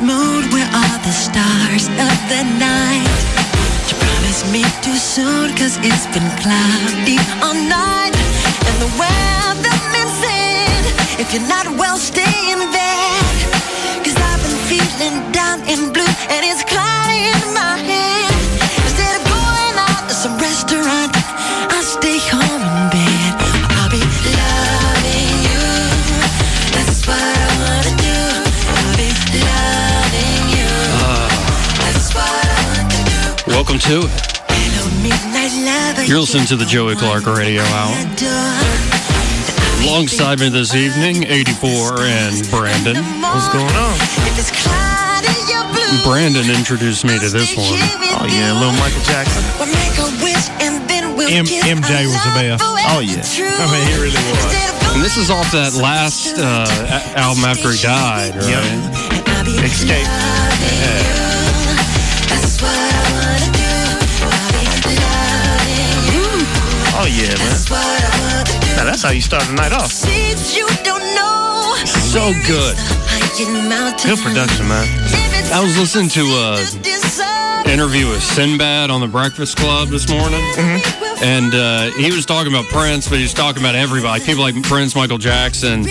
Mood, where are the stars of the night? You promised me too soon, cause it's been cloudy all night. And the weatherman said, if you're not well, stay in bed. Cause I've been feeling down and blue, and it's cloudy in my head. Welcome to it. Hello, midnight lover. You're listening to the Joey Clark Radio Hour. Alongside me this evening, 84 and Brandon. What's going on? If it's cloudy, you're blue. Brandon introduced me to this one. Oh yeah, little Michael Jackson. We'll make a wish and then we'll M- MJ was the best. Oh yeah. I mean, he really was. And this is off that last uh, album after he died, right? Escape. That's yeah, man. That's what I wanna do. Now that's how you start the night off. Seeds you don't know. So good. Good production, man. I was listening to a interview with Sinbad on the Breakfast Club this morning, and uh, he was talking about Prince, but he was talking about everybody, people like Prince, Michael Jackson.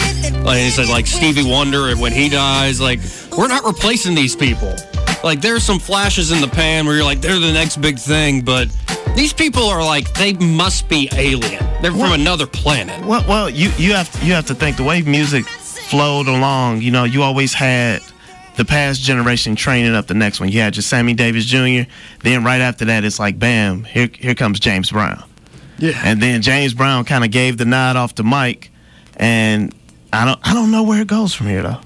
Like he said, like Stevie Wonder, when he dies, like we're not replacing these people. Like there's some flashes in the pan where you're like they're the next big thing, but these people are like they must be alien. They're from another planet. Well, well, you you have to, you have to think the way music flowed along. You know, you always had the past generation training up the next one. You had your Sammy Davis Jr. Then right after that, it's like bam, here here comes James Brown. Yeah. And then James Brown kind of gave the nod off to Mike, and I don't I don't know where it goes from here though.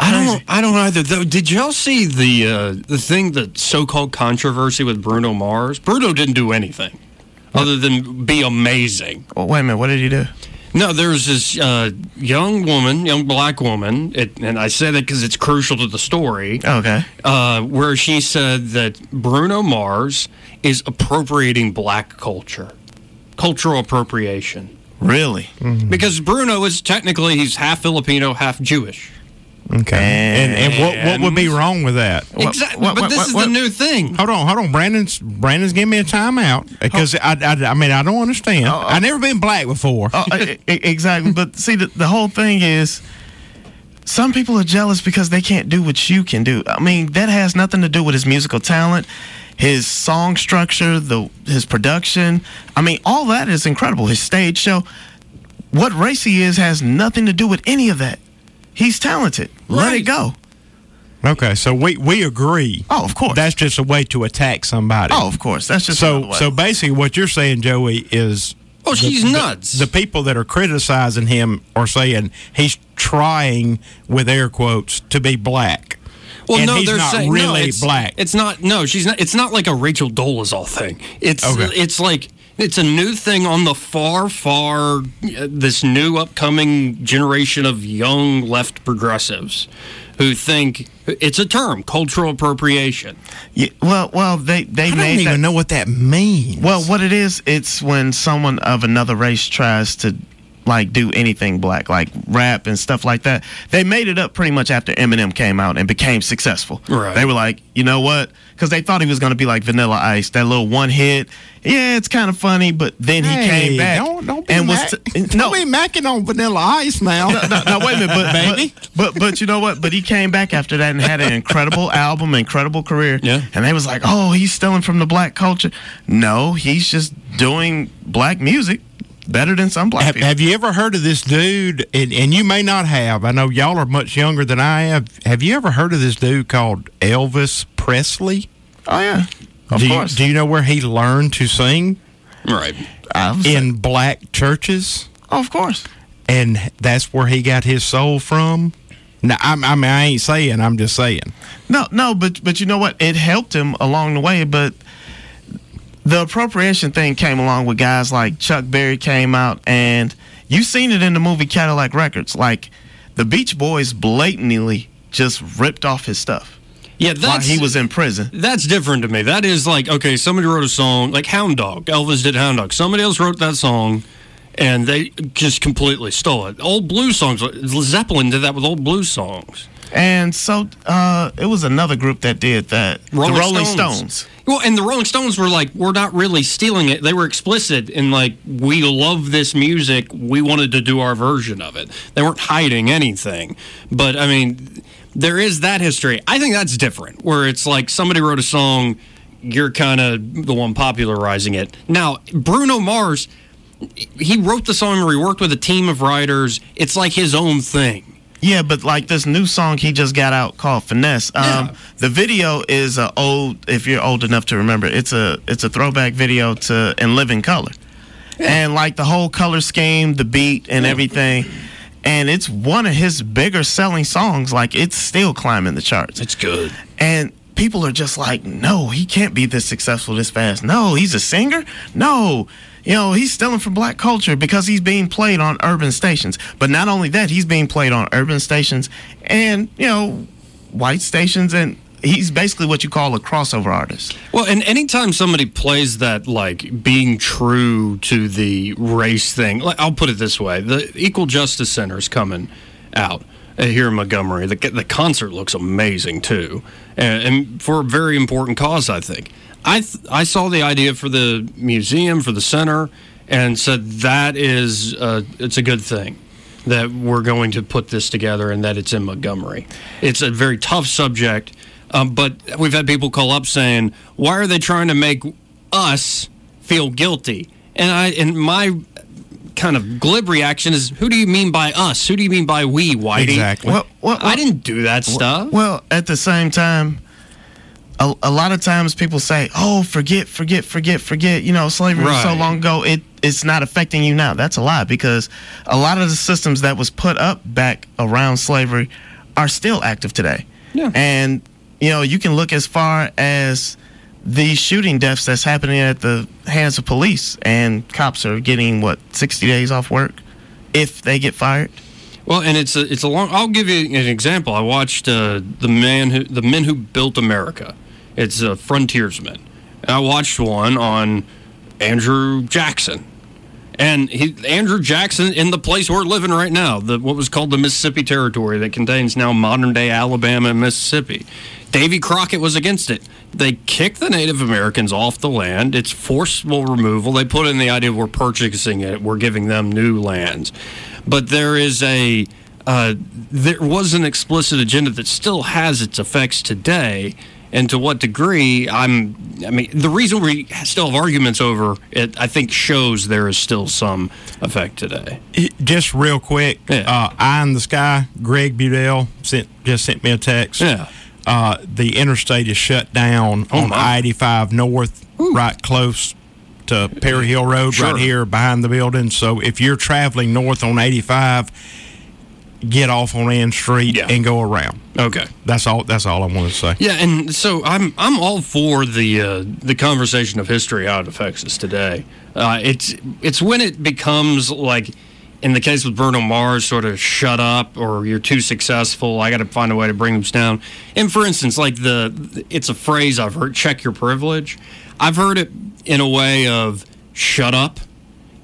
I don't. I don't either. Though, did y'all see the uh, the thing, the so-called controversy with Bruno Mars? Bruno didn't do anything other than be amazing. Well, wait a minute, what did he do? No, there's this uh, young woman, young black woman, it, and I say that because it's crucial to the story. Okay. Uh, where she said that Bruno Mars is appropriating black culture, cultural appropriation. Really? Because Bruno is technically he's half Filipino, half Jewish. Okay. And, and what what would be wrong with that? Exactly. but this is the new thing. Hold on, hold on. Brandon's Brandon's giving me a timeout because I, I, I mean I don't understand. Oh, oh. I've never been black before. Oh, e- exactly. But see, the, the whole thing is, some people are jealous because they can't do what you can do. I mean, that has nothing to do with his musical talent, his song structure, the his production. I mean, all that is incredible. His stage show. What race he is has nothing to do with any of that. He's talented. Let it go. Okay, so we we agree. Oh, of course. That's just a way to attack somebody. Oh, of course. That's just so. way. So basically, what you're saying, Joey, is. Oh, she's the, nuts. The, the people that are criticizing him are saying he's trying, with air quotes, to be black. Well, and no, he's they're not saying really no, it's, black. It's not. No, she's not. It's not like a Rachel Dolezal thing. It's Okay. it's like it's a new thing on the far, far uh, this new upcoming generation of young left progressives who think it's a term, cultural appropriation. Yeah, well, well, they they I don't even that, know what that means. Well, what it is, it's when someone of another race tries to like do anything black, like rap and stuff like that. They made it up pretty much after Eminem came out and became successful. Right. They were like, you know what? Because they thought he was going to be like Vanilla Ice, that little one hit. Yeah, it's kind of funny, but then he came back Don't, don't be and was mac- t- don't no. be macking on Vanilla Ice now. no, no, no, wait a minute, but, Baby. but, but but you know what? But he came back after that and had an incredible album, incredible career. Yeah. And they was like, oh, he's stealing from the black culture. No, he's just doing black music. Better than some black Have, people. have you ever heard of this dude? And, and you may not have. I know y'all are much younger than I am. Have you ever heard of this dude called Elvis Presley? oh yeah, of do course. You, do you know where he learned to sing? Right. In black churches. oh, of course. and that's where he got his soul from. Now, I, I mean, I ain't saying. I'm just saying. No, no, but but you know what? It helped him along the way. But the appropriation thing came along with guys like Chuck Berry came out, and you've seen it in the movie Cadillac Records. Like the Beach Boys blatantly just ripped off his stuff Yeah, while that's he was in prison. That's different to me. That is like, okay, somebody wrote a song, like Hound Dog. Elvis did Hound Dog. Somebody else wrote that song, and they just completely stole it. Old blues songs. Zeppelin did that with old blues songs. And so uh, it was another group that did that. Rolling the Rolling Stones. Stones. Well, and the Rolling Stones were like, we're not really stealing it. They were explicit in like, we love this music. We wanted to do our version of it. They weren't hiding anything. But I mean, there is that history. I think that's different, where it's like somebody wrote a song, you're kind of the one popularizing it. Now, Bruno Mars, he wrote the song or he worked with a team of writers. It's like his own thing. Yeah, but like this new song he just got out called Finesse. Um, Yeah. The video is a old, if you're old enough to remember, it's a it's a throwback video to In Living Color, and like the whole color scheme, the beat, and everything. And it's one of his bigger selling songs. Like it's still climbing the charts. It's good. And people are just like, no, he can't be this successful this fast. No, he's a singer. No, you know, he's stealing from black culture because he's being played on urban stations. But not only that, he's being played on urban stations and, you know, white stations. And he's basically what you call a crossover artist. Well, and anytime somebody plays that, like being true to the race thing, like I'll put it this way: the Equal Justice Center is coming out here in Montgomery. The the concert looks amazing too, and, and for a very important cause, I think. I th- I saw the idea for the museum for the center, and said that is uh, it's a good thing that we're going to put this together and that it's in Montgomery. It's a very tough subject, um, but we've had people call up saying, "Why are they trying to make us feel guilty?" And I, and my kind of glib reaction is, "Who do you mean by us? Who do you mean by we, Whitey?" Exactly. Well, well, I didn't do that stuff. Well, at the same time, a, a lot of times people say, "Oh, forget, forget, forget, forget." You know, slavery was so long ago. It it's not affecting you now. That's a lie because a lot of the systems that was put up back around slavery are still active today. Yeah. And you know, you can look as far as the shooting deaths that's happening at the hands of police, and cops are getting what sixty days off work if they get fired. Well, and it's a it's a long. I'll give you an example. I watched uh, the man who the men who built America. It's a frontiersman. And I watched one on Andrew Jackson, and he Andrew Jackson in the place we're living right now, the what was called the Mississippi Territory that contains now modern day Alabama and Mississippi. Davy Crockett was against it. They kicked the Native Americans off the land. It's forcible removal. They put in the idea we're purchasing it, we're giving them new lands. But there is a uh, there was an explicit agenda that still has its effects today. And to what degree? I'm. I mean, the reason we still have arguments over it, I think, shows there is still some effect today. Just real quick, Yeah. uh, Eye in the Sky, Greg Budell sent just sent me a text. Yeah. Uh, the interstate is shut down Oh, on. I 85 north, right close to Perry Hill Road, Sure. right here behind the building. So if you're traveling north on 85, get off on Ann Street Yeah. and go around. Okay. That's all. That's all I want to say. Yeah, and so I'm I'm all for the uh, the conversation of history how it affects us today. Uh, it's it's when it becomes like in the case with Bruno Mars, sort of shut up or you're too successful. I got to find a way to bring them down. And for instance, like the it's a phrase I've heard: check your privilege. I've heard it in a way of shut up.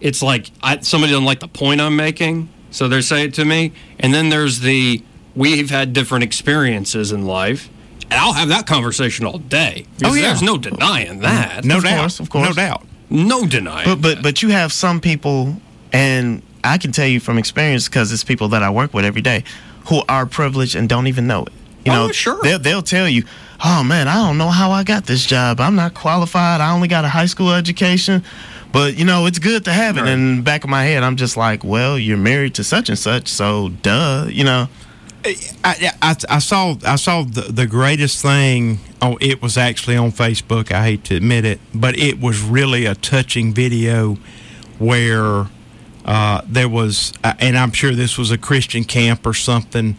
It's like I, somebody doesn't like the point I'm making, so they say it to me. And then there's the we've had different experiences in life, and I'll have that conversation all day. Oh, yeah. there's no denying that. No Of doubt. course, of course. No doubt. no denying. But but but you have some people, and I can tell you from experience because it's people that I work with every day, who are privileged and don't even know it. You Oh, know, sure. They'll they'll tell you, oh man, I don't know how I got this job. I'm not qualified. I only got a high school education. But you know, it's good to have it. Right. And in the back of my head, I'm just like, well, you're married to such and such, so duh, you know. I, I, I saw I saw the, the greatest thing. Oh, it was actually on Facebook. I hate to admit it, but it was really a touching video where uh, there was, uh, and I'm sure this was a Christian camp or something.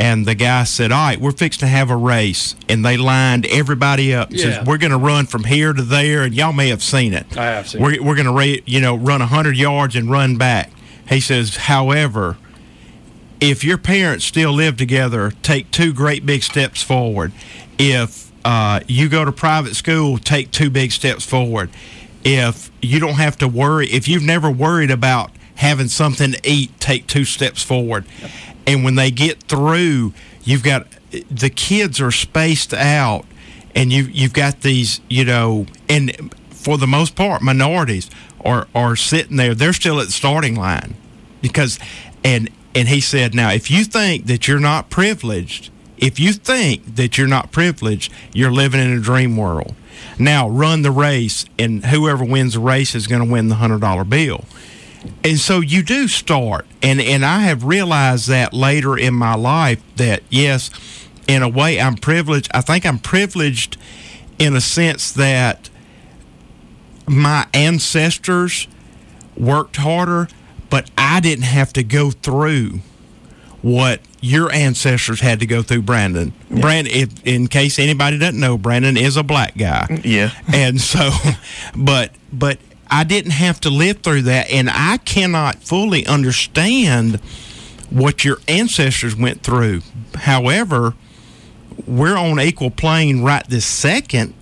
And the guy said, "All right, we're fixing to have a race," and they lined everybody up. Yeah. Says, "We're going to run from here to there," and y'all may have seen it. I have seen We're, we're going to, ra- you know, run hundred yards and run back. He says, however, if your parents still live together, take two great big steps forward. If uh, you go to private school, take two big steps forward. If you don't have to worry, if you've never worried about having something to eat, take two steps forward. And when they get through, you've got the kids are spaced out, and you you've got these, you know, and for the most part, minorities are are sitting there. They're still at the starting line because and and he said now if you think that you're not privileged if you think that you're not privileged you're living in a dream world now run the race and whoever wins the race is going to win the hundred dollar bill and so you do start and and i have realized that later in my life that yes in a way i'm privileged i think i'm privileged in a sense that my ancestors worked harder, but I didn't have to go through what your ancestors had to go through, Brandon. Brandon, if, in case anybody doesn't know, Brandon is a black guy. Yeah. And so, but, but I didn't have to live through that. And I cannot fully understand what your ancestors went through. However, we're on equal plane right this second.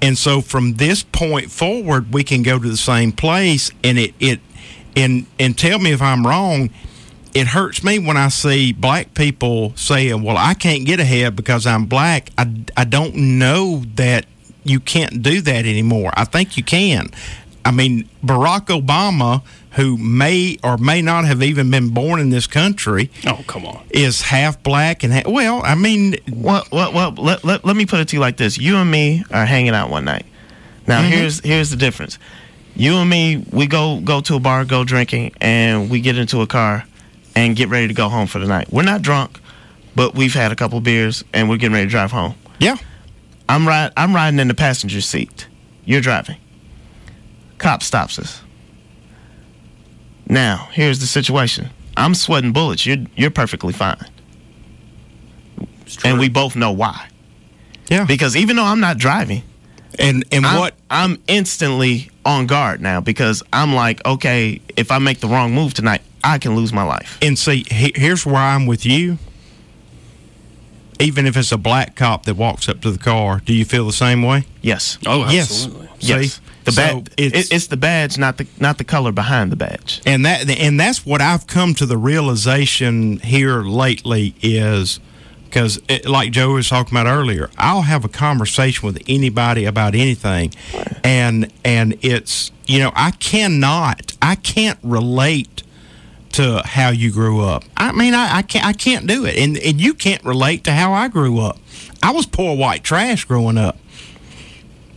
And so from this point forward, we can go to the same place. And it, it, and, and tell me if I'm wrong. It hurts me when I see black people saying, well, I can't get ahead because I'm black. I, I don't know that you can't do that anymore. I think you can. I mean, Barack Obama, who may or may not have even been born in this country, oh come on, is half black and ha- well, I mean, well, well, well let, let, let me put it to you like this: you and me are hanging out one night. Now Mhm. here's here's the difference. You and me, we go go to a bar, go drinking, and we get into a car and get ready to go home for the night. We're not drunk, but we've had a couple beers and we're getting ready to drive home. Yeah. I'm ride I'm riding in the passenger seat. You're driving. Cop stops us. Now, here's the situation. I'm sweating bullets. You're you're perfectly fine. And we both know why. Yeah. Because even though I'm not driving, and and I'm, what I'm instantly on guard now because I'm like, okay, if I make the wrong move tonight, I can lose my life. And see, he, here's where I'm with you. Even if it's a black cop that walks up to the car, do you feel the same way? Yes. Oh, Yes. absolutely. Yes. See? The So it's- it's the badge, not the not the color behind the badge. and that and that's what I've come to the realization here lately is because like Joe was talking about earlier, I'll have a conversation with anybody about anything, and and it's you know I cannot I can't relate to how you grew up. I mean I, I can't I can't do it, and and you can't relate to how I grew up. I was poor white trash growing up.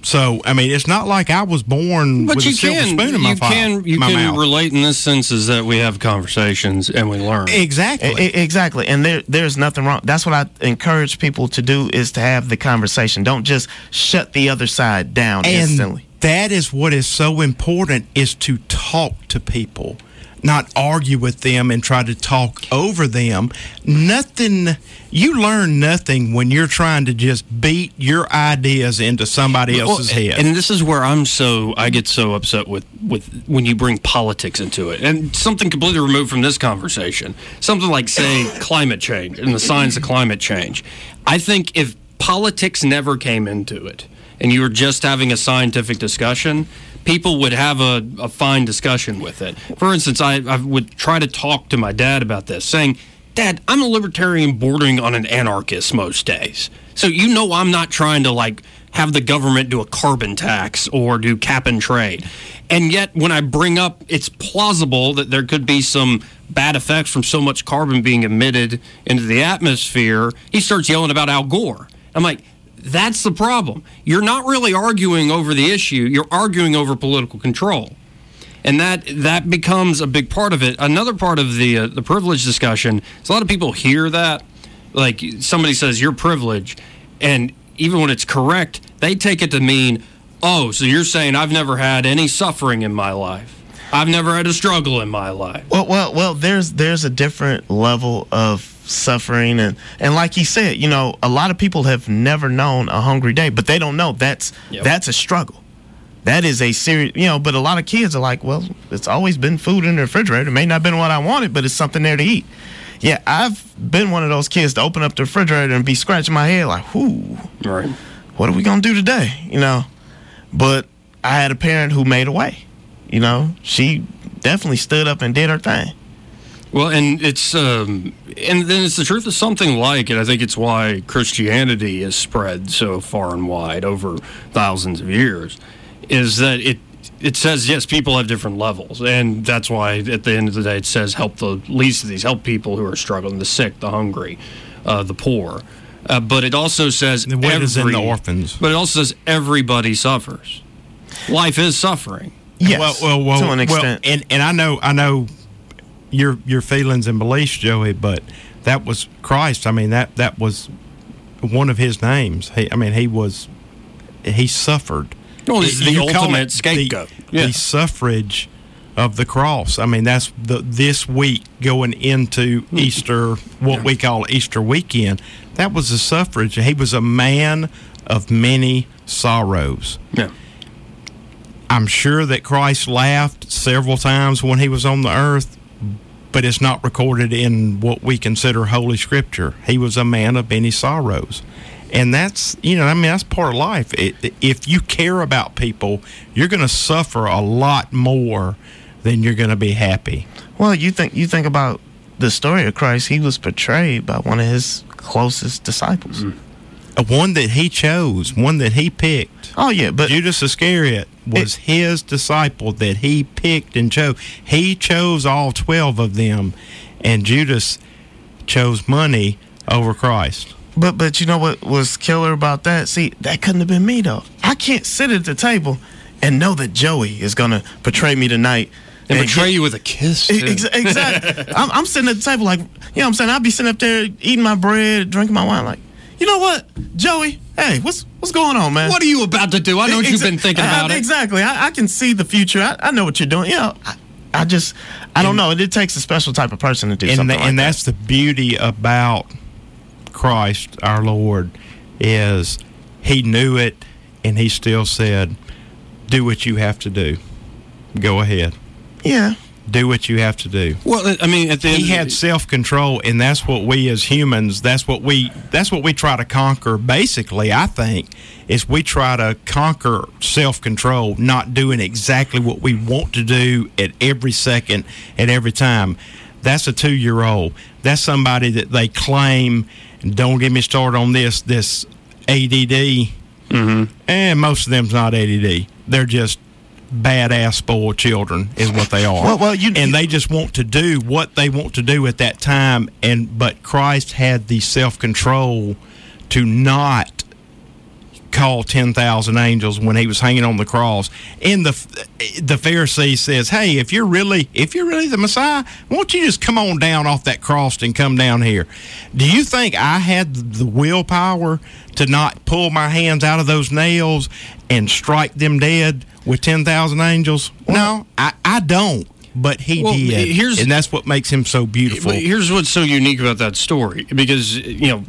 So I mean, it's not like I was born But with you a silver can, spoon in my, you fi- can, you my can mouth. relate in this sense is that we have conversations and we learn. Exactly. E- exactly. And there there's nothing wrong. That's what I encourage people to do is to have the conversation. Don't just shut the other side down and instantly. that is what is so important is to talk to people not argue with them and try to talk over them nothing you learn nothing when you're trying to just beat your ideas into somebody else's Well, head And this is where I'm so I get so upset with with when you bring politics into it, and something completely removed from this conversation. Something like say climate change and the signs of climate change. I think if politics never came into it, and you were just having a scientific discussion. People would have a, a fine discussion with it. For instance, I, I would try to talk to my dad about this, saying, Dad, I'm a libertarian bordering on an anarchist most days. So you know I'm not trying to like have the government do a carbon tax or do cap and trade. And yet when I bring up it's plausible that there could be some bad effects from so much carbon being emitted into the atmosphere, he starts yelling about Al Gore. I'm like, that's the problem. You're not really arguing over the issue, you're arguing over political control. and that that becomes a big part of it. Another part of the uh, the privilege discussion is a lot of people hear that, like somebody says you're privileged, and even when it's correct, they take it to mean, oh, so you're saying I've never had any suffering in my life. I've never had a struggle in my life. Well, well, well. There's there's a different level of suffering, and and like he said, you know, a lot of people have never known a hungry day, but they don't know that's Yep. that's a struggle. That is a serious, you know. But a lot of kids are like, well, it's always been food in the refrigerator. It may not have been what I wanted, but it's something there to eat. Yeah, I've been one of those kids to open up the refrigerator and be scratching my head like, whoo, Right. what are we gonna do today? You know. But I had a parent who made a way. You know, she definitely stood up and did her thing. Well, and it's um, and then it's the truth of something like it. I think it's why Christianity is spread so far and wide over thousands of years. Is that it? It says yes, people have different levels, and that's why at the end of the day it says help the least of these, help people who are struggling, the sick, the hungry, uh, the poor. Uh, but it also says The widows and the every- orphans. But it also says everybody suffers. Life is suffering. Yes, well, well, well, to an well, extent. and and I know, I know your your feelings and beliefs, Joey, but that was Christ. I mean that that was one of his names. He, I mean, he was he suffered. Well, he's the You ultimate it the- scapegoat. The, suffrage of the cross. I mean, that's the this week going into Hmm. Easter, what we call Easter weekend. That was the suffrage. He was a man of many sorrows. Yeah. I'm sure that Christ laughed several times when he was on the earth, but it's not recorded in what we consider Holy Scripture. He was a man of many sorrows. And that's, you know, I mean, that's part of life. It, if you care about people, you're going to suffer a lot more than you're going to be happy. Well, you think you think about the story of Christ. He was portrayed by one of his closest disciples. A one that he chose, one that he picked. Oh yeah, but Judas Iscariot was his disciple that he picked and chose. He chose all 12 of them, and Judas chose money over Christ. But but you know what was killer about that? See, that couldn't have been me though. I can't sit at the table and know that Joey is gonna portray me tonight. And betray you with a kiss. too. Ex- exactly. I'm, I'm sitting at the table like, you know what I'm saying? I'll be sitting up there eating my bread, drinking my wine, like, you know what, Joey? Hey, what's what's going on, man? What are you about to do? I know what you've been thinking I- about it. Exactly. I, I can see the future. I, I know what you're doing. You know, I, I just, I don't know. It, it takes a special type of person to do and something tha- like and that. that's the beauty about Christ our Lord is he knew it and he still said do what you have to do go ahead Yeah. Do what you have to do. Well, I mean, at the end, he had self-control and that's what we as humans that's what we that's what we try to conquer basically i think is we try to conquer self-control not doing exactly what we want to do at every second at every time. That's a two-year-old. That's somebody that they claim don't get me started on this this ADD mm-hmm. and most of them's not ADD they're just badass spoiled children is what they are. Well- well, you- and they just want to do what they want to do at that time. And but Christ had the self control to not call ten thousand angels when he was hanging on the cross. And the the Pharisee says, "Hey, if you're really if you're really the Messiah, won't you just come on down off that cross and come down here?" Do you think I had the willpower to not pull my hands out of those nails and strike them dead with ten thousand angels? no, I, I don't. But he Well, did, and that's what makes him so beautiful. Here's what's so unique about that story because you know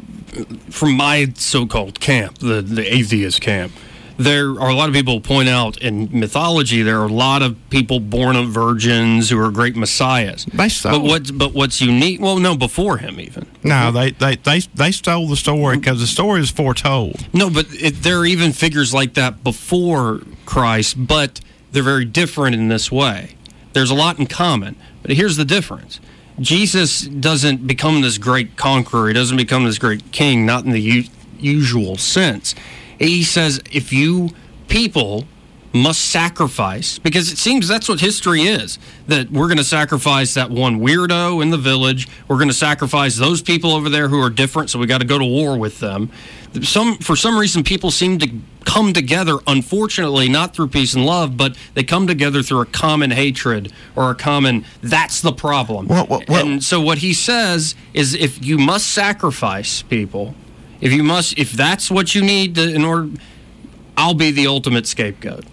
from my so-called camp the the atheist camp there are a lot of people who point out in mythology there are a lot of people born of virgins who are great messiahs They stole but what's but what's unique well no before him even No, they they they, they stole the story because the story is foretold. No, but it, there are even figures like that before Christ, but they're very different in this way. There's a lot in common, but here's the difference. Jesus doesn't become this great conqueror. He doesn't become this great king, not in the u- usual sense. He says, if you people must sacrifice, because it seems that's what history is that we're going to sacrifice that one weirdo in the village. We're going to sacrifice those people over there who are different, so we got to go to war with them. Some, for some reason, people seem to come together, unfortunately, not through peace and love, but they come together through a common hatred or a common, that's the problem. Well, well, well- and so what he says is if you must sacrifice people, if you must, if that's what you need to, in order, I'll be the ultimate scapegoat.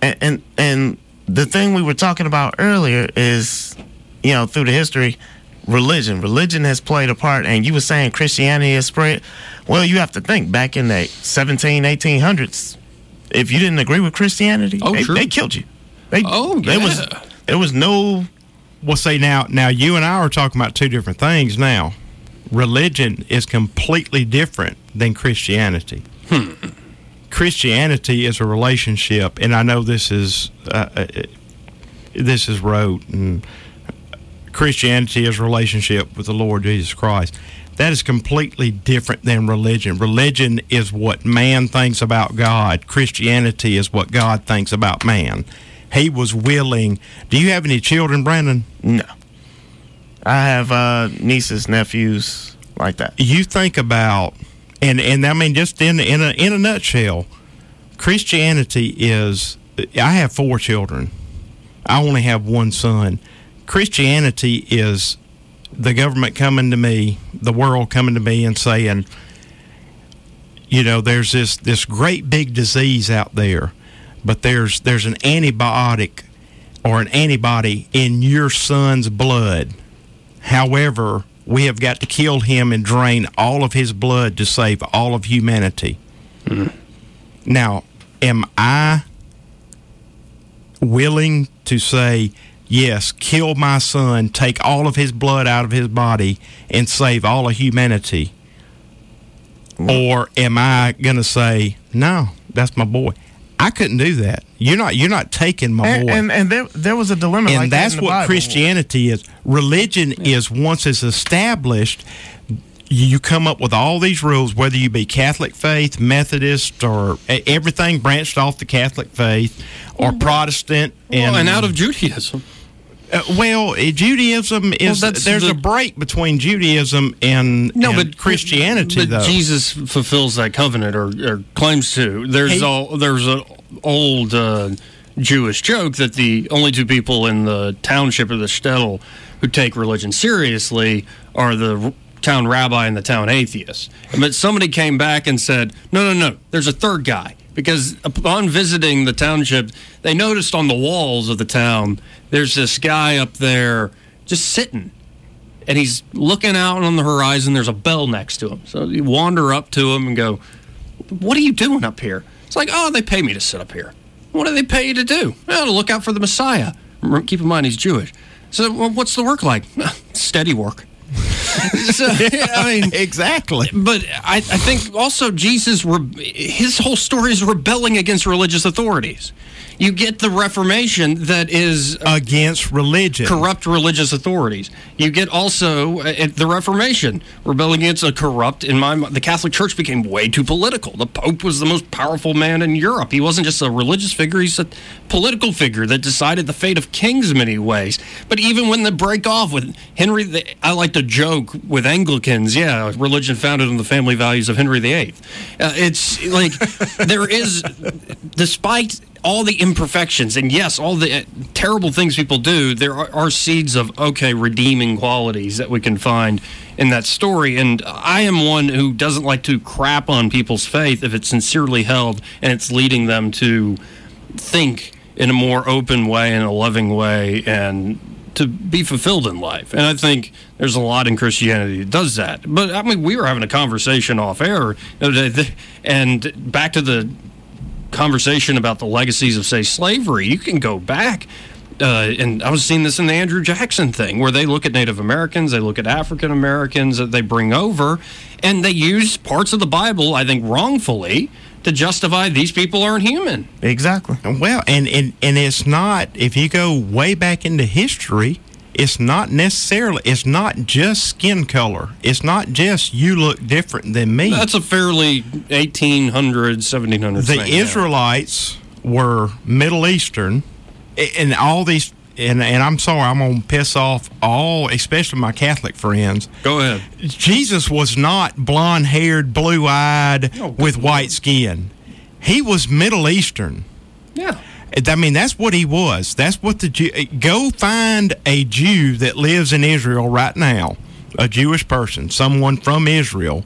and, and and the thing we were talking about earlier is you know through the history religion religion has played a part and you were saying christianity has spread well you have to think back in the 17 1800s if you didn't agree with christianity Oh, they, true. they killed you they, Oh, there was there was no Well, see now, now you and I are talking about two different things. Now, religion is completely different than Christianity. Christianity is a relationship, and I know this is uh, uh, this is rote, and Christianity is a relationship with the Lord Jesus Christ. That is completely different than religion. Religion is what man thinks about God. Christianity is what God thinks about man. He was willing. Do you have any children, Brandon? no i have uh nieces nephews like that you think about and and I mean just in in a in a nutshell, Christianity is I have four children. I only have one son. Christianity is the government coming to me, the world coming to me and saying, you know, there's this this great big disease out there, but there's there's an antibiotic or an antibody in your son's blood. However, we have got to kill him and drain all of his blood to save all of humanity. Mm-hmm. Now, am I willing to say, yes, kill my son, take all of his blood out of his body, and save all of humanity? Or am I going to say, no, that's my boy? I couldn't do that. You're not. You're not taking my and, boy and and there there was a dilemma and like that's in the what Bible. Christianity is. Religion is once it's established, you come up with all these rules, whether you be Catholic faith, Methodist, or e- everything branched off the Catholic faith, or Protestant, and Well, and out of Judaism. Uh, well, Judaism is that's there's the- a break between Judaism and, No, and but Christianity but though. Jesus fulfills that covenant or, or claims to. There's He- all there's an old uh, Jewish joke that the only two people in the township of the shtetl who take religion seriously are the town rabbi and the town atheist. But somebody came back and said, "No, no, no. There's a third guy." Because upon visiting the township, they noticed on the walls of the town there's this guy up there just sitting and he's looking out on the horizon. There's a bell next to him. So you wander up to him and go, What are you doing up here? It's like, Oh, they pay me to sit up here. What do they pay you to do? Well, to look out for the Messiah. Keep in mind, he's Jewish. So, well, what's the work like? Steady work. so, I mean, exactly. but I, I think also Jesus, re- his whole story is rebelling against religious authorities. You get the Reformation that is against religion, corrupt religious authorities. You get also uh, the Reformation rebelling against a corrupt. In my the Catholic Church became way too political. The Pope was the most powerful man in Europe. He wasn't just a religious figure; he's a political figure that decided the fate of kings in many ways. But even when they break off with Henry, the, I like to joke with Anglicans. Yeah, religion founded on the family values of Henry VIII. Uh, it's like there is, despite all the imperfections and yes, all the uh, terrible things people do, there are, are seeds of okay redeeming qualities that we can find in that story. And I am one who doesn't like to crap on people's faith if it's sincerely held and it's leading them to think in a more open way and a loving way and to be fulfilled in life. And I think there's a lot in Christianity that does that. But I mean, we were having a conversation off air, and back to the conversation about the legacies of, say, slavery. You can go back. Uh, and I was seeing this in the Andrew Jackson thing, where they look at Native Americans, they look at African Americans that they bring over, and they use parts of the Bible, I think wrongfully, to justify these people aren't human. Exactly. Well, and, and and it's not if you go way back into history, it's not necessarily it's not just skin color. It's not just you look different than me. That's a fairly 1800s, 1700s the. Israelites were Middle Eastern, and all these. And, and I'm sorry, I'm gonna piss off all, especially my Catholic friends. Go ahead. Jesus was not blonde haired, blue eyed, with white skin. he was Middle Eastern. Yeah. I mean, that's what he was. That's what the Jew. Go find a Jew that lives in Israel right now, a Jewish person, someone from Israel.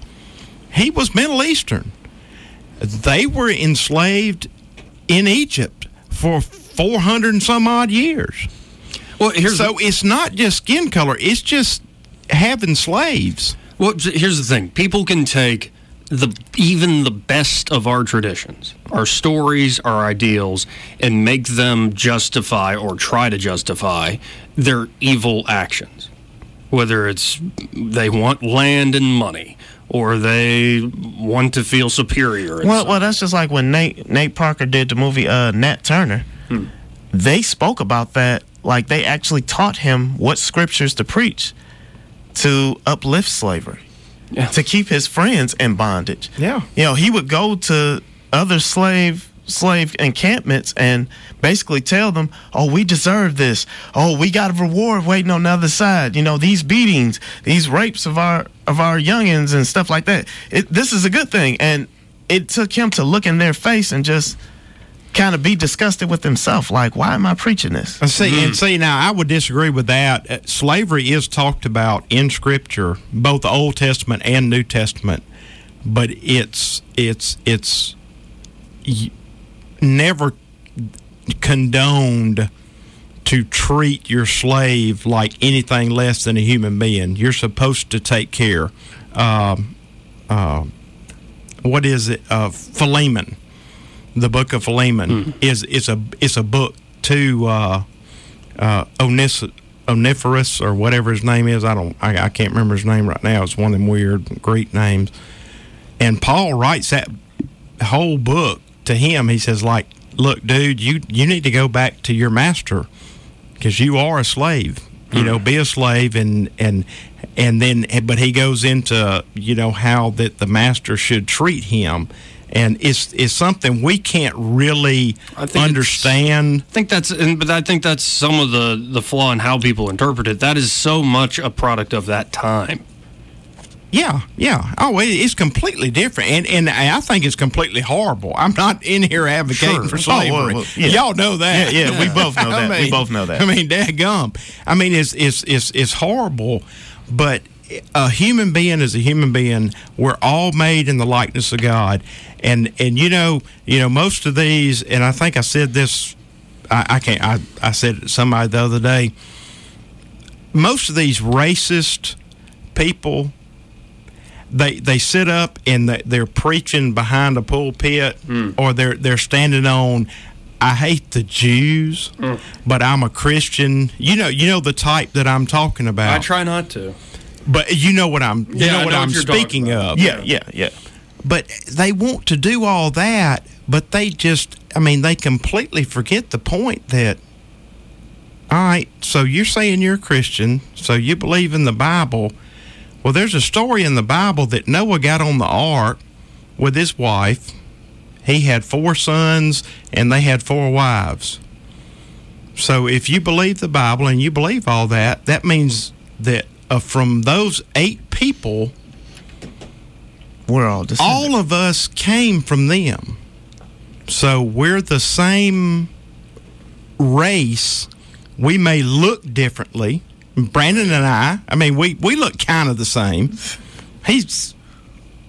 He was Middle Eastern. They were enslaved in Egypt for 400 and some odd years. Well, here's so it's not just skin color, it's just having slaves. Well, here's the thing people can take the even the best of our traditions, our stories, our ideals, and make them justify or try to justify their evil actions. Whether it's they want land and money, or they want to feel superior. Well, well, that's just like when Nate Nate Parker did the movie uh, Nat Turner. Hmm. They spoke about that, like they actually taught him what scriptures to preach to uplift slavery, yeah. to keep his friends in bondage. Yeah, you know, he would go to other slave slave encampments and basically tell them, "Oh, we deserve this. Oh, we got a reward waiting on the other side. You know, these beatings, these rapes of our of our youngins and stuff like that. It, this is a good thing." And it took him to look in their face and just kind of be disgusted with himself. Like, why am I preaching this? And see, and see, now I would disagree with that. Uh, slavery is talked about in Scripture, both the Old Testament and New Testament, but it's it's it's never condoned to treat your slave like anything less than a human being. You're supposed to take care. Um, uh, what is it? Uh, Philemon, the book of Philemon is is a it's a book to uh, uh, Onis- Oniferous or whatever his name is. I don't I, I can't remember his name right now. It's one of them weird Greek names. And Paul writes that whole book to him. He says like, look, dude, you you need to go back to your master because you are a slave. You know, be a slave and and and then but he goes into you know how that the master should treat him and it's it's something we can't really understand I think that's, and, but I think that's some of the the flaw in how people interpret it. That is so much a product of that time. Yeah, yeah. Oh, it's completely different, and and I think it's completely horrible. I'm not in here advocating Sure. for Oh, slavery. well, well, yeah. Y'all know that. Yeah, yeah, we both know that. We both know that. I mean, dadgum. I mean, it's it's it's it's horrible, but a human being is a human being. We're all made in the likeness of God, and and you know you know most of these, and I think I said this. I, I can't. I I said it to somebody the other day. Most of these racist people they they sit up and they- they're preaching behind a pulpit hmm. or they're they're standing on I hate the Jews, mm. but I'm a Christian. You know, you know the type that I'm talking about. I try not to. But you know what I'm you Yeah, know what know I'm what speaking of. Yeah, yeah, yeah. But they want to do all that, but they just I mean, they completely forget the point that all right, so you're saying you're a Christian, so you believe in the Bible. Well, there's a story in the Bible that Noah got on the ark with his wife. He had four sons and they had four wives. So if you believe the Bible and you believe all that, that means that uh, from those eight people, we're all all of us came from them. So we're the same race. We may look differently. Brandon and I, I mean, we, we look kind of the same. He's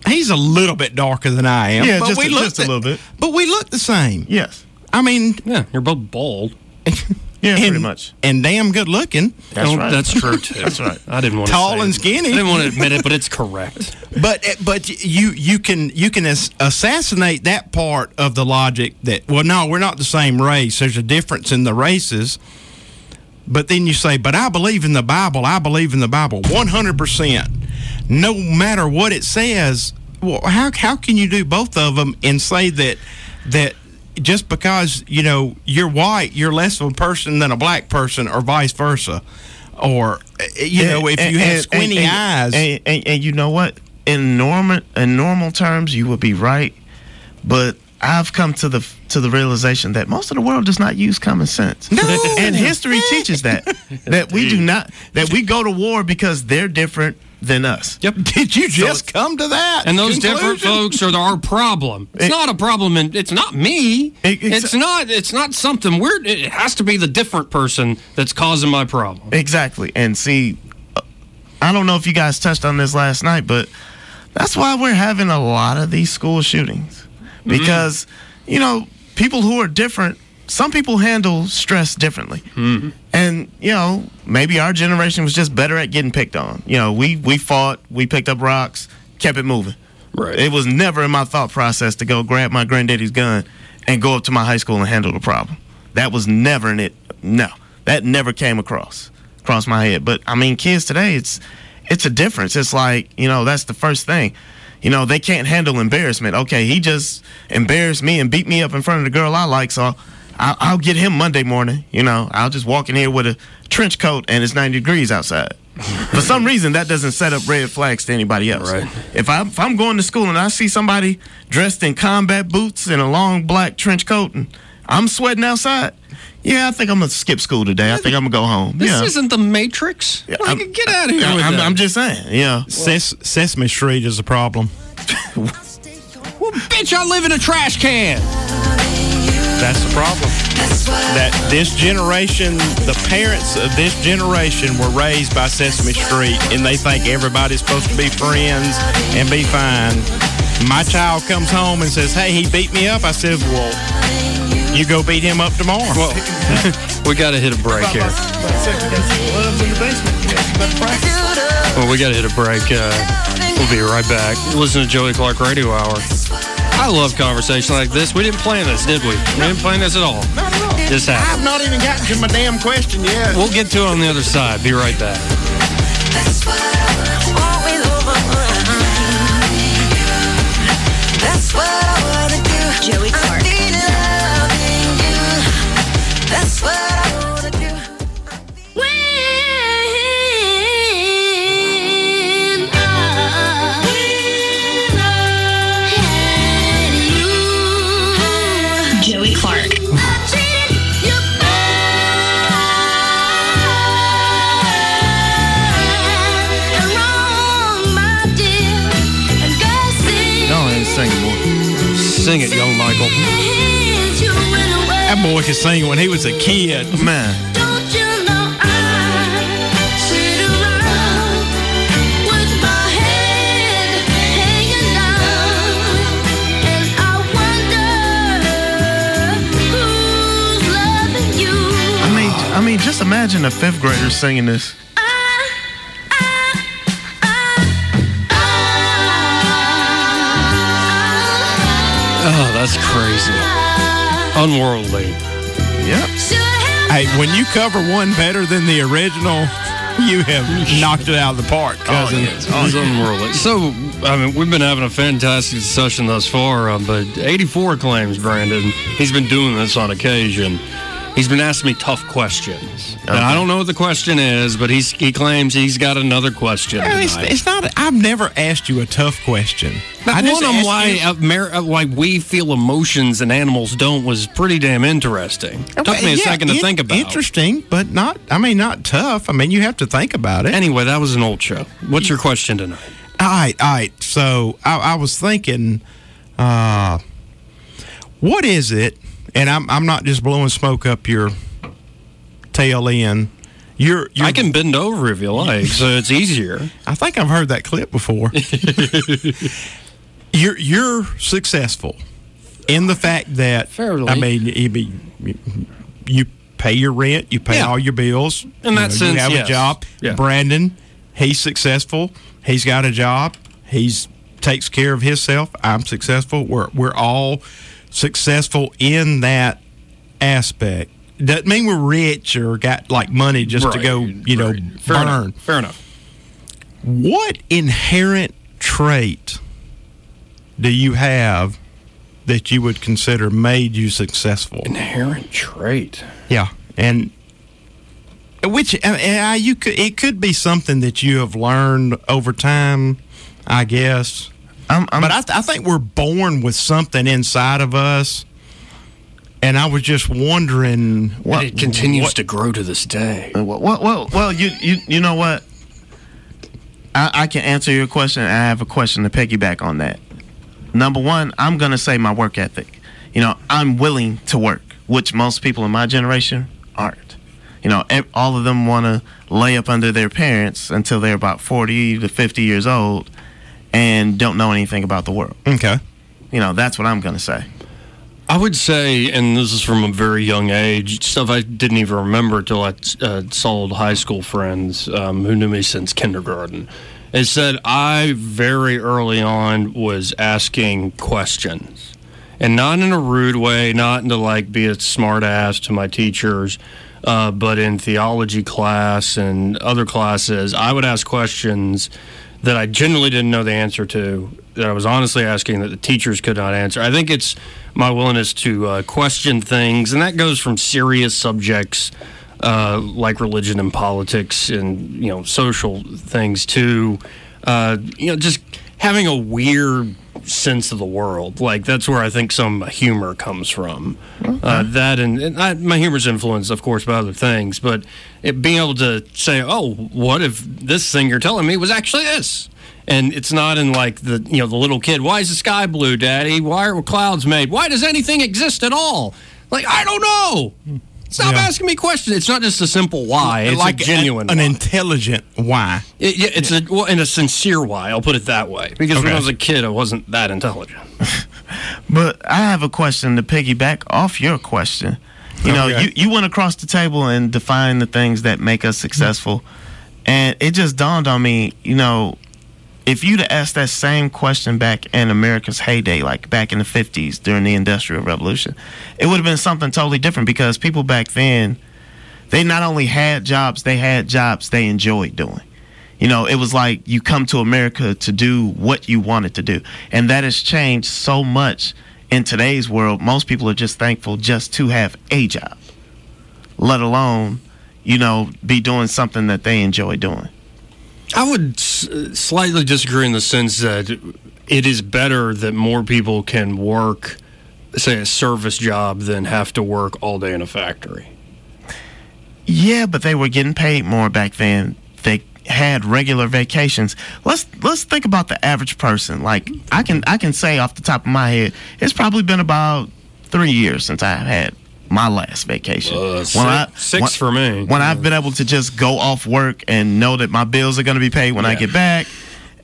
he's a little bit darker than I am. Yeah, but just we a- look just a the- little bit. But we look the same. Yes. I mean, yeah, you're both bald. Yeah, and, pretty much. And damn good looking. That's, Oh, That's true too. That's right. I didn't want to Tall and skinny. I didn't want to admit it, but it's correct. But eh, but you you can you can assassinate that part of the logic that well no we're not the same race. There's a difference in the races. But then you say, but I believe in the Bible. I believe in the Bible 100%. No matter what it says, well, how, how can you do both of them and say that that just because, you know, you're white, you're less of a person than a black person or vice versa? Or, uh, you know, if you have squinty eyes. and, and, and you know what? In normal in normal terms, you would be right, but I've come to the to the realization that most of the world does not use common sense. and history teaches that that we do not that we go to war because they're different than us. Yep. Did you just come to that? And those conclusion? different folks are our problem. It's It- not a problem, and it's not me. It- it's- it's not. It's not something weird. It has to be the different person that's causing my problem. Exactly. And see, uh, I don't know if you guys touched on this last night, but that's why we're having a lot of these school shootings. Because, you know, people who are different, some people handle stress differently. Mm-hmm. And, you know, maybe our generation was just better at getting picked on. You know, we, we fought, we picked up rocks, kept it moving. Right. It was never in my thought process to go grab my granddaddy's gun and go up to my high school and handle the problem. That was never in it. No, that never came across across my head. But I mean, kids today, it's it's a difference. It's like you know that's the first thing. You know they can't handle embarrassment. Okay, he just embarrassed me and beat me up in front of the girl I like, so I'll, I'll get him Monday morning. You know, I'll just walk in here with a trench coat and it's 90 degrees outside. For some reason, that doesn't set up red flags to anybody else. Right. If I'm if I'm going to school and I see somebody dressed in combat boots and a long black trench coat and I'm sweating outside, yeah, I think I'm gonna skip school today. I think I'm gonna go home. This yeah. isn't the Matrix. Yeah, Like, I'm- get out of here with I'm, that. I'm just saying. Yeah. Ses- Sesame Street is a problem. well, bitch, I live in a trash can. That's the problem. That this generation, the parents of this generation were raised by Sesame Street and they think everybody's supposed to be friends and be fine. My child comes home and says, Hey, he beat me up. I said, Well, you go beat him up tomorrow. Well, we got to hit a break here. Well, we got to hit a break. Uh, we'll be right back. Listen to Joey Clark Radio Hour. I love conversation like this. We didn't plan this, did we? We didn't plan this at all. Just I've not even gotten to my damn question yet. We'll get to it on the other side. Be right back. Joey Clark. Boy could sing when he was a kid. Man. you know I sit around with my head hanging down, and I wonder who's loving you. I mean, I mean, just imagine a fifth grader singing this. Oh, that's crazy. Unworldly. Yep. Hey, when you cover one better than the original, you have knocked it out of the park, cousin. It's unworldly. So, I mean, we've been having a fantastic discussion thus far, uh, but 84 claims, Brandon. He's been doing this on occasion. He's been asking me tough questions. And I don't know what the question is, but he's, he claims he's got another question. Well, it's, it's, not. I've never asked you a tough question. I one on asked why you- uh, Mer- uh, why we feel emotions and animals don't was pretty damn interesting. Took me a Yeah, second to in- think about. Interesting, but not. I mean, not tough. I mean, you have to think about it. Anyway, that was an old show. What's your question tonight? All right, all right. So I, I was thinking, uh, what is it? And I'm I'm not just blowing smoke up your tail end. You're, you're I can bend over if you like, so it's easier. I think I've heard that clip before. you're you're successful in the fact that Fairly. I mean you, be, you pay your rent, you pay Yeah. all your bills. In you that sense, you have yes. a job. Yeah. Brandon, he's successful. He's got a job. He's takes care of himself. I'm successful. We're we're all successful in that aspect. Doesn't mean we're rich or got like money just to go, you know, right. Fair burn. enough. Fair enough. What inherent trait do you have that you would consider made you successful? Inherent trait. Yeah, and which uh, uh, you could it could be something that you have learned over time, I guess. I'm, I'm, But I, th- I think we're born with something inside of us, and I was just wondering And it continues what- to grow to this day. Uh, well, well, well, well, you, you, you know what? I, I can answer your question, I have a question to piggyback on that. Number one, I'm gonna say my work ethic. You know, I'm willing to work, which most people in my generation aren't. You know, all of them want to lay up under their parents until they're about 40 to 50 years old and don't know anything about the world. Okay. You know, that's what I'm gonna say. I would say, and this is from a very young age, stuff I didn't even remember until I uh, saw old high school friends um, who knew me since kindergarten. It said I very early on was asking questions, and not in a rude way, not to like be a smart ass to my teachers, uh, but in theology class and other classes, I would ask questions that I genuinely didn't know the answer to, that I was honestly asking that the teachers could not answer. I think it's my willingness to uh, question things, and that goes from serious subjects uh, like religion and politics and you know social things to uh, you know just having a weird sense of the world. Like that's where I think some humor comes from. Uh, that and, and I, my humor's influenced, of course, by other things, but it, being able to say, "Oh, what if this thing you're telling me was actually this?" And it's not in like the you know the little kid. Why is the sky blue, Daddy? Why are clouds made? Why does anything exist at all? Like I don't know. Stop Yeah. asking me questions. It's not just a simple why. It's like a genuine, an why. intelligent why. It- yeah, it's a well, and a sincere why. I'll put it that way. Because when I was a kid, I wasn't that intelligent. But I have a question to piggyback off your question. You know, Okay. you, you went across the table and defined the things that make us successful. And it just dawned on me, you know, if you'd have asked that same question back in America's heyday, like back in the 50s during the Industrial Revolution, it would have been something totally different because people back then, they not only had jobs, they had jobs they enjoyed doing. You know, it was like you come to America to do what you wanted to do. And that has changed so much in today's world. Most people are just thankful just to have a job, let alone, you know, be doing something that they enjoy doing. I would s- slightly disagree in the sense that it is better that more people can work, say, a service job than have to work all day in a factory. Yeah, but they were getting paid more back then. They had regular vacations. Let's let's think about the average person. Like I can I can say off the top of my head, it's probably been about three years since I've had my last vacation. Uh, six- six for me. When I've been able to just go off work and know that my bills are going to be paid when I get back,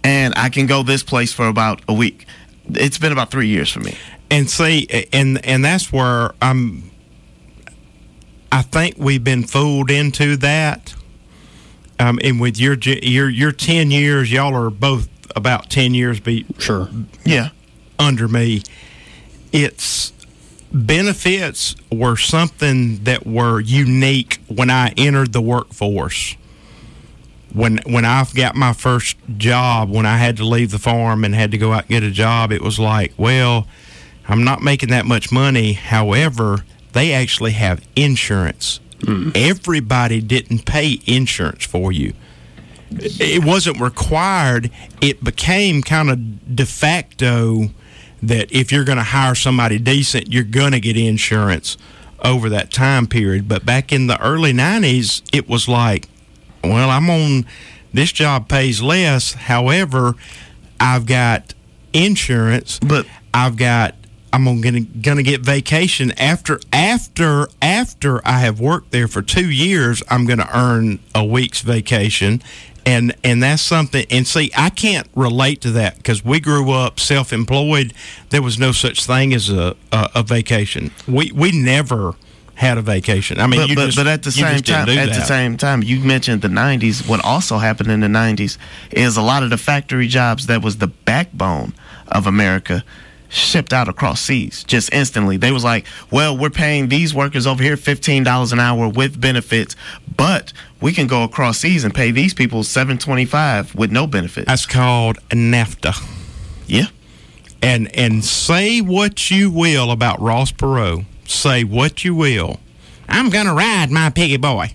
and I can go this place for about a week. It's been about three years for me. and see and and that's where i'm i think we've been fooled into that um and with your your your 10 years y'all are both about 10 years be Sure. Yeah. under me it's benefits were something that were unique when i entered the workforce when when I got my first job, when I had to leave the farm and had to go out and get a job, it was like, well, I'm not making that much money. However, they actually have insurance. Everybody didn't pay insurance for you. It wasn't required. It became kind of de facto that if you're going to hire somebody decent, you're going to get insurance over that time period. But back in the early 90s, it was like, well, I'm on this job pays less. However, I've got insurance, but I've got I'm gonna gonna get vacation after after after I have worked there for two years. I'm gonna earn a week's vacation, and and that's something. And see, I can't relate to that because we grew up self-employed. There was no such thing as a a, a vacation. We we never had a vacation. I mean, but, you but, just, but at the same time, at the same time, you mentioned the '90s. What also happened in the '90s is a lot of the factory jobs that was the backbone of America shipped out across seas just instantly. They was like, "Well, we're paying these workers over here fifteen dollars an hour with benefits, but we can go across seas and pay these people seven twenty-five with no benefits." That's called NAFTA. Yeah. And and say what you will about Ross Perot. Say what you will. I'm gonna ride my piggy boy.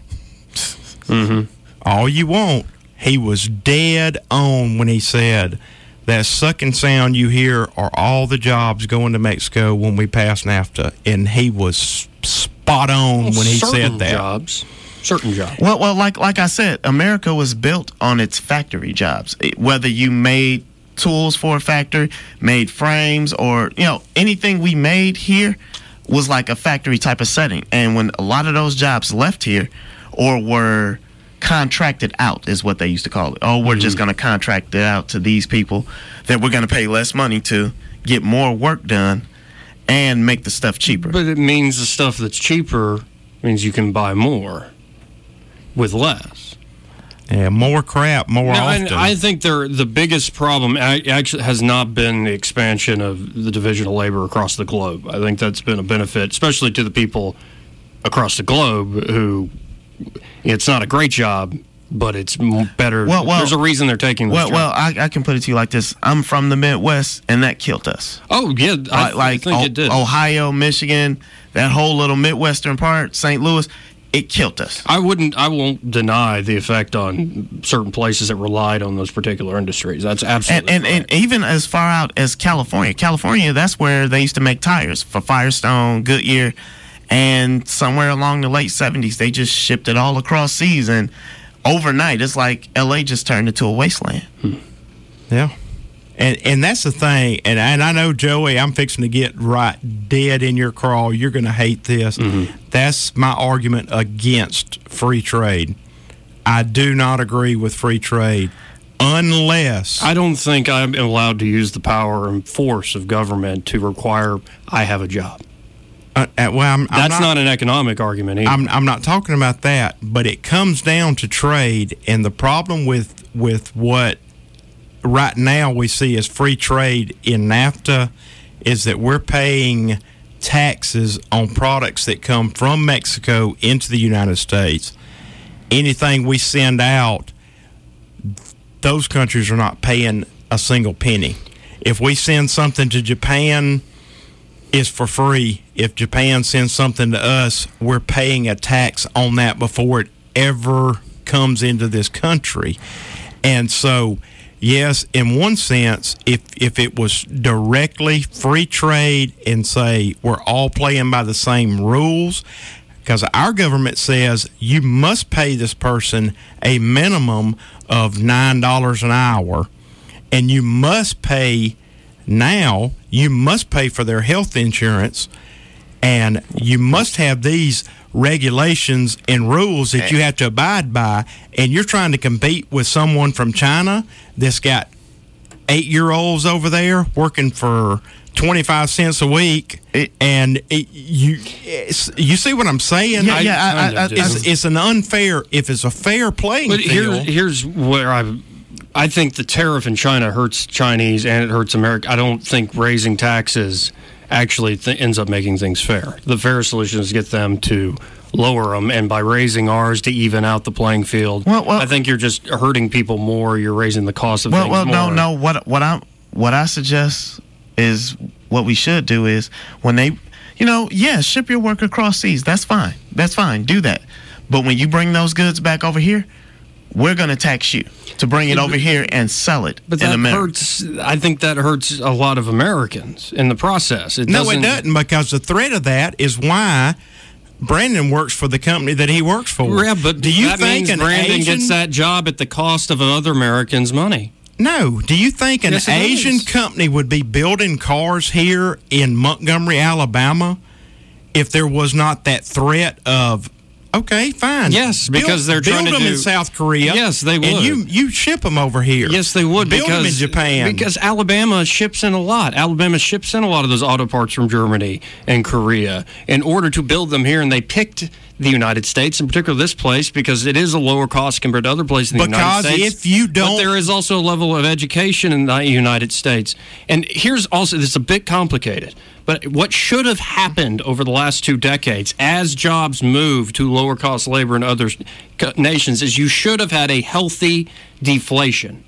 Mm-hmm. All you want. He was dead on when he said that sucking sound you hear are all the jobs going to Mexico when we pass NAFTA, and he was spot on when he said Certain that. jobs. certain jobs. Well, well, like like I said, America was built on its factory jobs. It- Whether you made tools for a factory, made frames, or you know anything we made here was like a factory type of setting. And when a lot of those jobs left here, or were contracted out, is what they used to call it. Oh, we're just mm-hmm. going to contract it out to these people that we're going to pay less money to get more work done and make the stuff cheaper. But it means the stuff that's cheaper means you can buy more with less. Yeah, more crap, more No, often. and I think they're, the biggest problem actually has not been the expansion of the division of labor across the globe. I think that's been a benefit, especially to the people across the globe who it's not a great job, but it's better. Well, well- There's a reason they're taking this Well, job. well, I, I can put it to you like this: I'm from the Midwest, and that killed us. oh, yeah, I, like like think O- it did. Ohio, Michigan, that whole little Midwestern part, St. Louis, it killed us. I wouldn't. I won't deny the effect on certain places that relied on those particular industries. That's And, absolutely. and, and even as far out as California, California, that's where they used to make tires for Firestone, Goodyear, and somewhere along the late '70s, they just shipped it all across seas, and overnight, it's like LA just turned into a wasteland. Hmm. Yeah. And and that's the thing. And and I know Joey, I'm fixing to get right dead in your crawl. You're going to hate this. Mm-hmm. That's my argument against free trade. I do not agree with free trade unless I don't think I'm allowed to use the power and force of government to require I have a job. Uh, uh, well, I'm, I'm That's not, an economic argument either. I'm, I'm not talking about that, but it comes down to trade, and the problem with with what right now we see as free trade in NAFTA is that we're paying taxes on products that come from Mexico into the United States. Anything we send out, those countries are not paying a single penny. If we send something to Japan, is for free. If Japan sends something to us, we're paying a tax on that before it ever comes into this country. And so, yes, in one sense, if if it was directly free trade and say we're all playing by the same rules, because our government says you must pay this person a minimum of nine dollars an hour, and you must pay now you must pay for their health insurance and you must have these regulations and rules that you have to abide by and you're trying to compete with someone from China that's got 8-year-olds over there working for 25 cents a week and it, you you see what I'm saying? Yeah, yeah, I- kind I- I- do. it's, it's an unfair if it's a fair playing But here, here's where I, I think the tariff in China hurts Chinese and it hurts America. I don't think raising taxes actually th- ends up making things fair. The fair solution is get them to lower them, and by raising ours to even out the playing field, Well, well- I think you're just hurting people more. You're raising the cost of Well, things well, no, more. no. What what I what I suggest is what we should do is when they, you know, yeah, ship your work across seas. That's fine. That's fine. Do that. But when you bring those goods back over here, we're going to tax you to bring it over here and sell it But in that America. hurts. I think that hurts a lot of Americans in the process. It No, doesn't, it doesn't because the threat of that is why Brandon works for the company that he works for. Yeah, but do you that think means an Brandon Asian, gets that job at the cost of other Americans' money? No, do you think an Yes, Asian is. company would be building cars here in Montgomery, Alabama, if there was not that threat of? Okay, fine. Yes, because they're build trying to them in South Korea. Yes, they would. And you you ship them over here. Yes, they would. build them in because, Japan Because Alabama ships in a lot. Alabama ships in a lot of those auto parts from Germany and Korea in order to build them here. And they picked the United States, in particular this place, because it is a lower cost compared to other places in the Because United States. if you don't- there is also a level of education in the United States. And here's also, this is a bit complicated. But what should have happened over the last two decades as jobs move to lower cost labor in other nations is you should have had a healthy deflation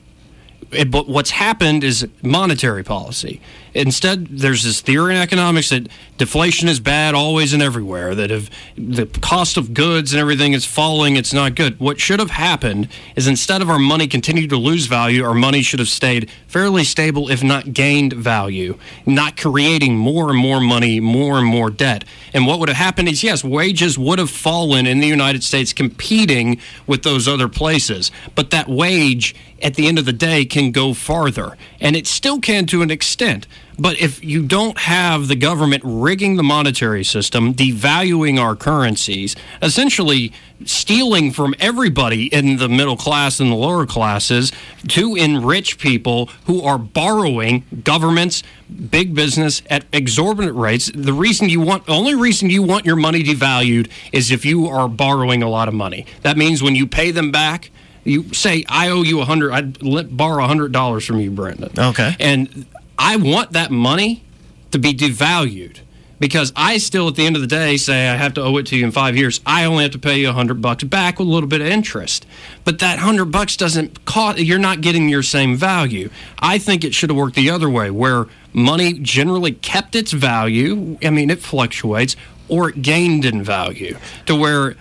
it- but what's happened is monetary policy. Instead, there's this theory in economics that deflation is bad always and everywhere. That if the cost of goods and everything is falling, it's not good. What should have happened is instead of our money continuing to lose value, our money should have stayed fairly stable, if not gained value, not creating more and more money, more and more debt. And what would have happened is, yes, wages would have fallen in the United States competing with those other places. But that wage, at the end of the day, can go farther. And it still can to an extent. But if you don't have the government rigging the monetary system, devaluing our currencies, essentially stealing from everybody in the middle class and the lower classes to enrich people who are borrowing governments, big business at exorbitant rates. The reason you want, only reason you want your money devalued is if you are borrowing a lot of money. That means when you pay them back, you say, I owe you a hundred, I'd let, borrow a hundred dollars from you, Brandon. Okay. And I want that money to be devalued because I still, at the end of the day, say I have to owe it to you in five years. I only have to pay you a hundred bucks back with a little bit of interest. But that hundred bucks doesn't cost. You're not getting your same value. I think it should have worked the other way, where money generally kept its value. I mean, it fluctuates, or it gained in value to where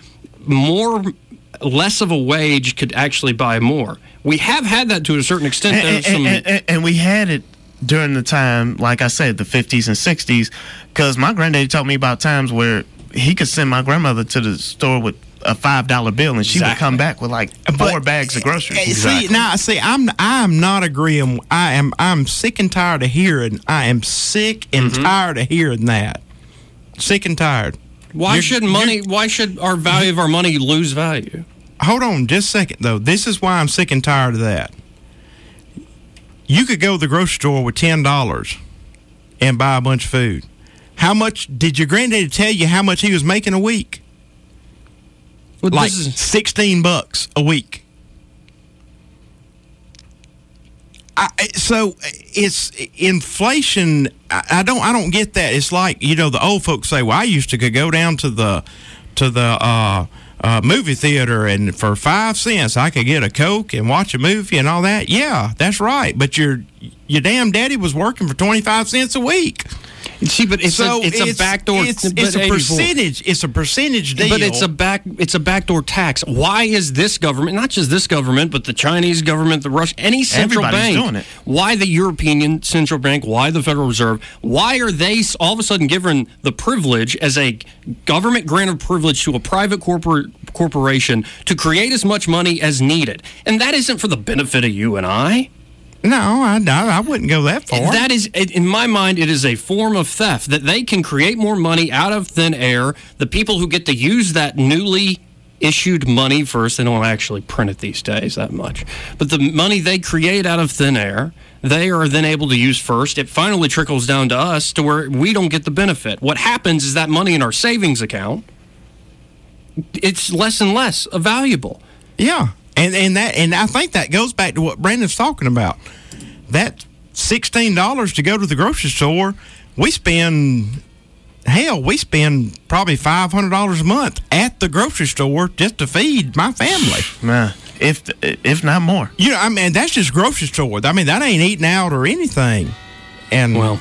more less of a wage could actually buy more. We have had that to a certain extent. and, and- and- and we had it during the time, like I said, the 50s and 60s, because my granddaddy told me about times where he could send my grandmother to the store with a five dollar bill, and she would come back with like four bags of groceries. Eh, See now, see, I'm I'm not agreeing. I am I'm sick and tired of hearing. I am sick and Mm-hmm. tired of hearing that. Sick and tired. Why You're- should money? Why should our value of our money lose value? Hold on, just a second though. This is why I'm sick and tired of that. You could go to the grocery store with ten dollars and buy a bunch of food. How much did your granddaddy tell you how much he was making a week? like this is- sixteen bucks a week. I, I- so it's inflation. I, I don't. I don't get that. It's like you know the old folks say. Well, I used to go down to the to the uh, uh, movie theater, and for five cents, I could get a coke and watch a movie and all that. Yeah, that's right. But your your damn daddy was working for twenty five cents a week. See, but it's a- it's a backdoor- It's, it's a 84. percentage. It's a percentage deal. But it's a back it's a backdoor tax. Why is this government, not just this government, but the Chinese government, the Russian, any central Everybody's bank, doing it. why the European Central Bank, why the Federal Reserve, why are they all of a sudden given the privilege as a government granted privilege to a private corporate corporation to create as much money as needed? And that isn't for the benefit of you and I. No, I, I, I wouldn't go that far. That is, in my mind, it is a form of theft that they can create more money out of thin air. The people who get to use that newly issued money first, they don't actually print it these days that much, but the money they create out of thin air, they are then able to use first. It finally trickles down to us to where we don't get the benefit. What happens is that money in our savings account, it's less and less valuable. Yeah, and and that and I think that goes back to what Brandon's talking about. That sixteen dollars to go to the grocery store, we spend hell, we spend probably five hundred dollars a month at the grocery store just to feed my family. Man, if if not more. You know, I mean that's just grocery store. I mean that ain't eating out or anything. And Well,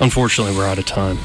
unfortunately, we're out of time.